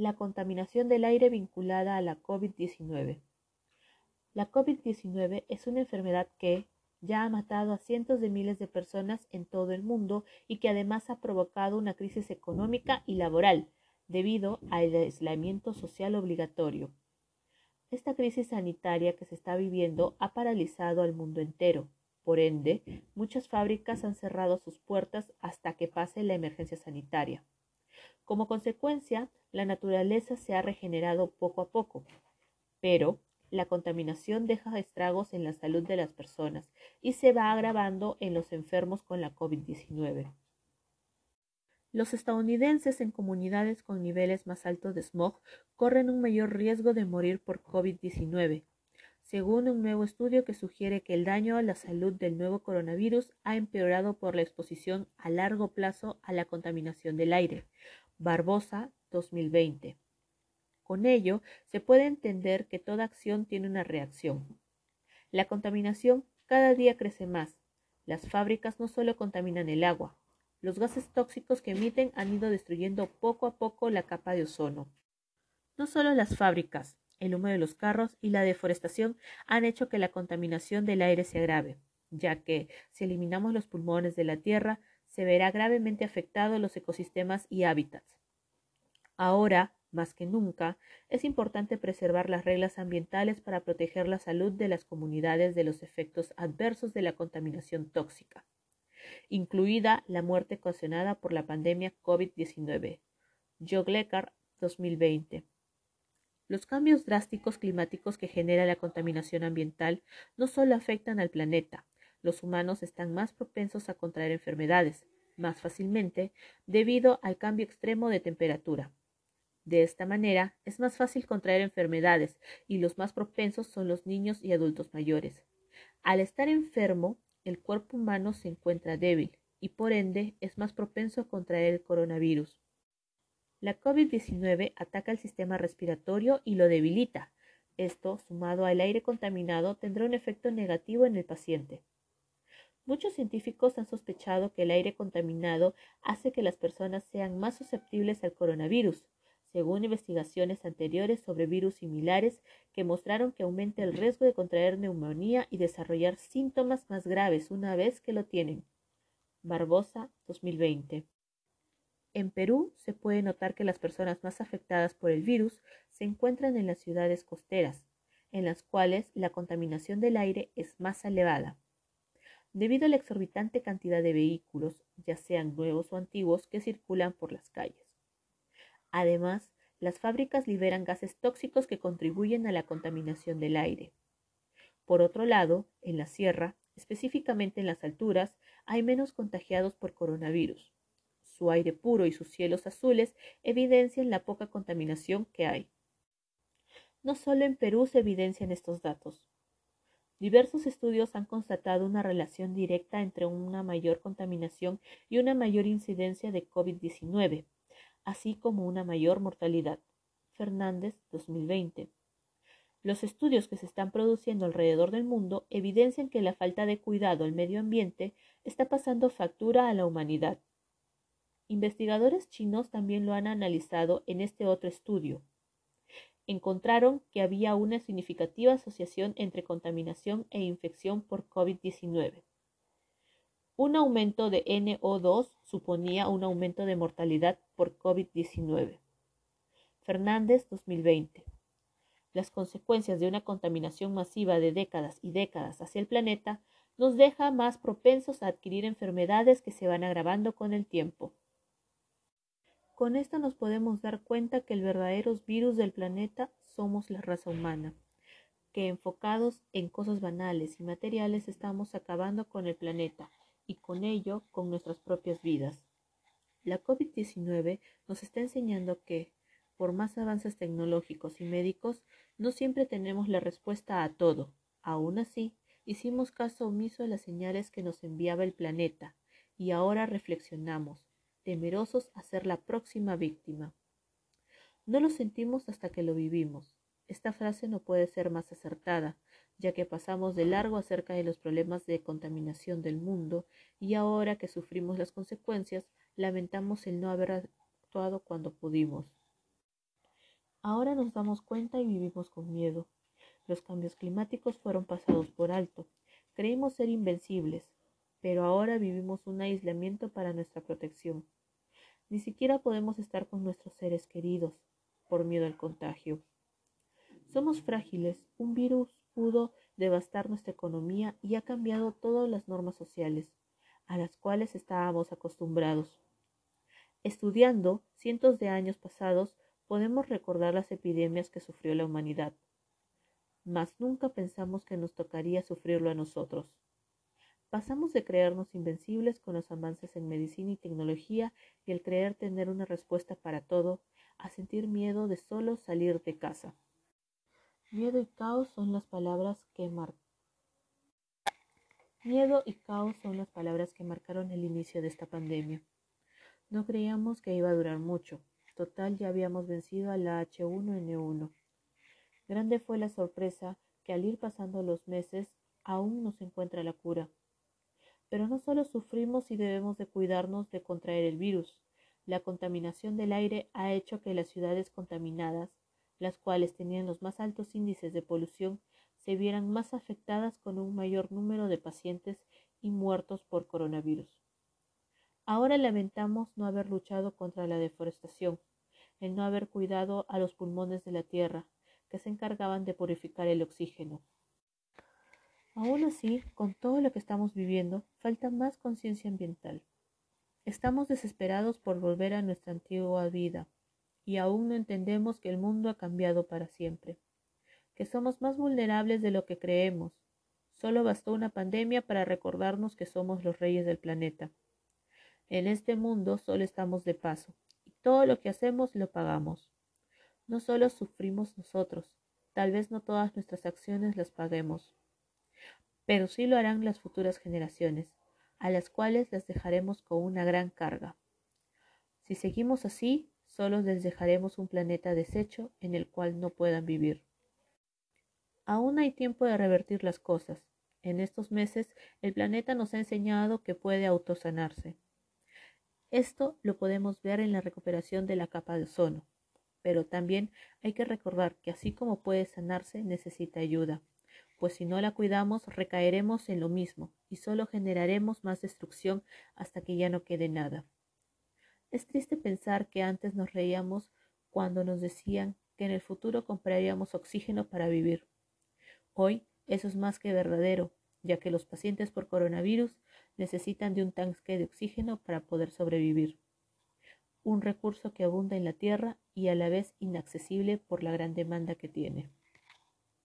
La contaminación del aire vinculada a la COVID-19. La COVID-19 es una enfermedad que ya ha matado a cientos de miles de personas en todo el mundo y que además ha provocado una crisis económica y laboral debido al aislamiento social obligatorio. Esta crisis sanitaria que se está viviendo ha paralizado al mundo entero. Por ende, muchas fábricas han cerrado sus puertas hasta que pase la emergencia sanitaria. Como consecuencia, la naturaleza se ha regenerado poco a poco, pero la contaminación deja estragos en la salud de las personas y se va agravando en los enfermos con la COVID-19. Los estadounidenses en comunidades con niveles más altos de smog corren un mayor riesgo de morir por COVID-19, según un nuevo estudio que sugiere que el daño a la salud del nuevo coronavirus ha empeorado por la exposición a largo plazo a la contaminación del aire. Barbosa 2020. Con ello, se puede entender que toda acción tiene una reacción. La contaminación cada día crece más. Las fábricas no solo contaminan el agua, los gases tóxicos que emiten han ido destruyendo poco a poco la capa de ozono. No solo las fábricas, el humo de los carros y la deforestación han hecho que la contaminación del aire se agrave, ya que si eliminamos los pulmones de la Tierra, se verá gravemente afectados los ecosistemas y hábitats. Ahora, más que nunca, es importante preservar las reglas ambientales para proteger la salud de las comunidades de los efectos adversos de la contaminación tóxica incluida la muerte ocasionada por la pandemia COVID-19. Joe 2020. Los cambios drásticos climáticos que genera la contaminación ambiental no solo afectan al planeta, los humanos están más propensos a contraer enfermedades, más fácilmente, debido al cambio extremo de temperatura. De esta manera, es más fácil contraer enfermedades y los más propensos son los niños y adultos mayores. Al estar enfermo, el cuerpo humano se encuentra débil y por ende es más propenso a contraer el coronavirus. La COVID-19 ataca el sistema respiratorio y lo debilita. Esto, sumado al aire contaminado, tendrá un efecto negativo en el paciente. Muchos científicos han sospechado que el aire contaminado hace que las personas sean más susceptibles al coronavirus, según investigaciones anteriores sobre virus similares que mostraron que aumenta el riesgo de contraer neumonía y desarrollar síntomas más graves una vez que lo tienen. Barbosa 2020. En Perú se puede notar que las personas más afectadas por el virus se encuentran en las ciudades costeras, en las cuales la contaminación del aire es más elevada. Debido a la exorbitante cantidad de vehículos, ya sean nuevos o antiguos, que circulan por las calles. Además, las fábricas liberan gases tóxicos que contribuyen a la contaminación del aire. Por otro lado, en la sierra, específicamente en las alturas, hay menos contagiados por coronavirus. Su aire puro y sus cielos azules evidencian la poca contaminación que hay. No solo en Perú se evidencian estos datos. Diversos estudios han constatado una relación directa entre una mayor contaminación y una mayor incidencia de COVID-19, así como una mayor mortalidad. Fernández 2020. Los estudios que se están produciendo alrededor del mundo evidencian que la falta de cuidado al medio ambiente está pasando factura a la humanidad. Investigadores chinos también lo han analizado en este otro estudio. Encontraron que había una significativa asociación entre contaminación e infección por COVID-19. Un aumento de NO2 suponía un aumento de mortalidad por COVID-19. Fernández 2020. Las consecuencias de una contaminación masiva de décadas y décadas hacia el planeta nos deja más propensos a adquirir enfermedades que se van agravando con el tiempo. Con esto nos podemos dar cuenta que el verdadero virus del planeta somos la raza humana, que enfocados en cosas banales y materiales estamos acabando con el planeta y con ello con nuestras propias vidas. La COVID-19 nos está enseñando que, por más avances tecnológicos y médicos, no siempre tenemos la respuesta a todo. Aún así, hicimos caso omiso a las señales que nos enviaba el planeta, y ahora reflexionamos, temerosos a ser la próxima víctima. No lo sentimos hasta que lo vivimos. Esta frase no puede ser más acertada, ya que pasamos de largo acerca de los problemas de contaminación del mundo y ahora que sufrimos las consecuencias, lamentamos el no haber actuado cuando pudimos. Ahora nos damos cuenta y vivimos con miedo. Los cambios climáticos fueron pasados por alto. Creímos ser invencibles, pero ahora vivimos un aislamiento para nuestra protección. Ni siquiera podemos estar con nuestros seres queridos por miedo al contagio. Somos frágiles. Un virus pudo devastar nuestra economía y ha cambiado todas las normas sociales a las cuales estábamos acostumbrados. Estudiando cientos de años pasados, podemos recordar las epidemias que sufrió la humanidad mas nunca pensamos que nos tocaría sufrirlo a nosotros. Pasamos de creernos invencibles con los avances en medicina y tecnología y el creer tener una respuesta para todo, a sentir miedo de solo salir de casa. Miedo y caos son las palabras que mar Miedo y caos son las palabras que marcaron el inicio de esta pandemia. No creíamos que iba a durar mucho. Total, ya habíamos vencido a la H1N1. Grande fue la sorpresa que al ir pasando los meses aún no se encuentra la cura. Pero no solo sufrimos y debemos de cuidarnos de contraer el virus. La contaminación del aire ha hecho que las ciudades contaminadas, las cuales tenían los más altos índices de polución, se vieran más afectadas con un mayor número de pacientes y muertos por coronavirus. Ahora lamentamos no haber luchado contra la deforestación, el no haber cuidado a los pulmones de la tierra, que se encargaban de purificar el oxígeno. Aún así, con todo lo que estamos viviendo, falta más conciencia ambiental. Estamos desesperados por volver a nuestra antigua vida y aún no entendemos que el mundo ha cambiado para siempre, que somos más vulnerables de lo que creemos. Solo bastó una pandemia para recordarnos que somos los reyes del planeta. En este mundo solo estamos de paso y todo lo que hacemos lo pagamos. No solo sufrimos nosotros, tal vez no todas nuestras acciones las paguemos, pero sí lo harán las futuras generaciones, a las cuales las dejaremos con una gran carga. Si seguimos así, solo les dejaremos un planeta deshecho en el cual no puedan vivir. Aún hay tiempo de revertir las cosas. En estos meses el planeta nos ha enseñado que puede autosanarse. Esto lo podemos ver en la recuperación de la capa de ozono. Pero también hay que recordar que así como puede sanarse, necesita ayuda, pues si no la cuidamos recaeremos en lo mismo y solo generaremos más destrucción hasta que ya no quede nada. Es triste pensar que antes nos reíamos cuando nos decían que en el futuro compraríamos oxígeno para vivir. Hoy eso es más que verdadero, ya que los pacientes por coronavirus necesitan de un tanque de oxígeno para poder sobrevivir un recurso que abunda en la tierra y a la vez inaccesible por la gran demanda que tiene.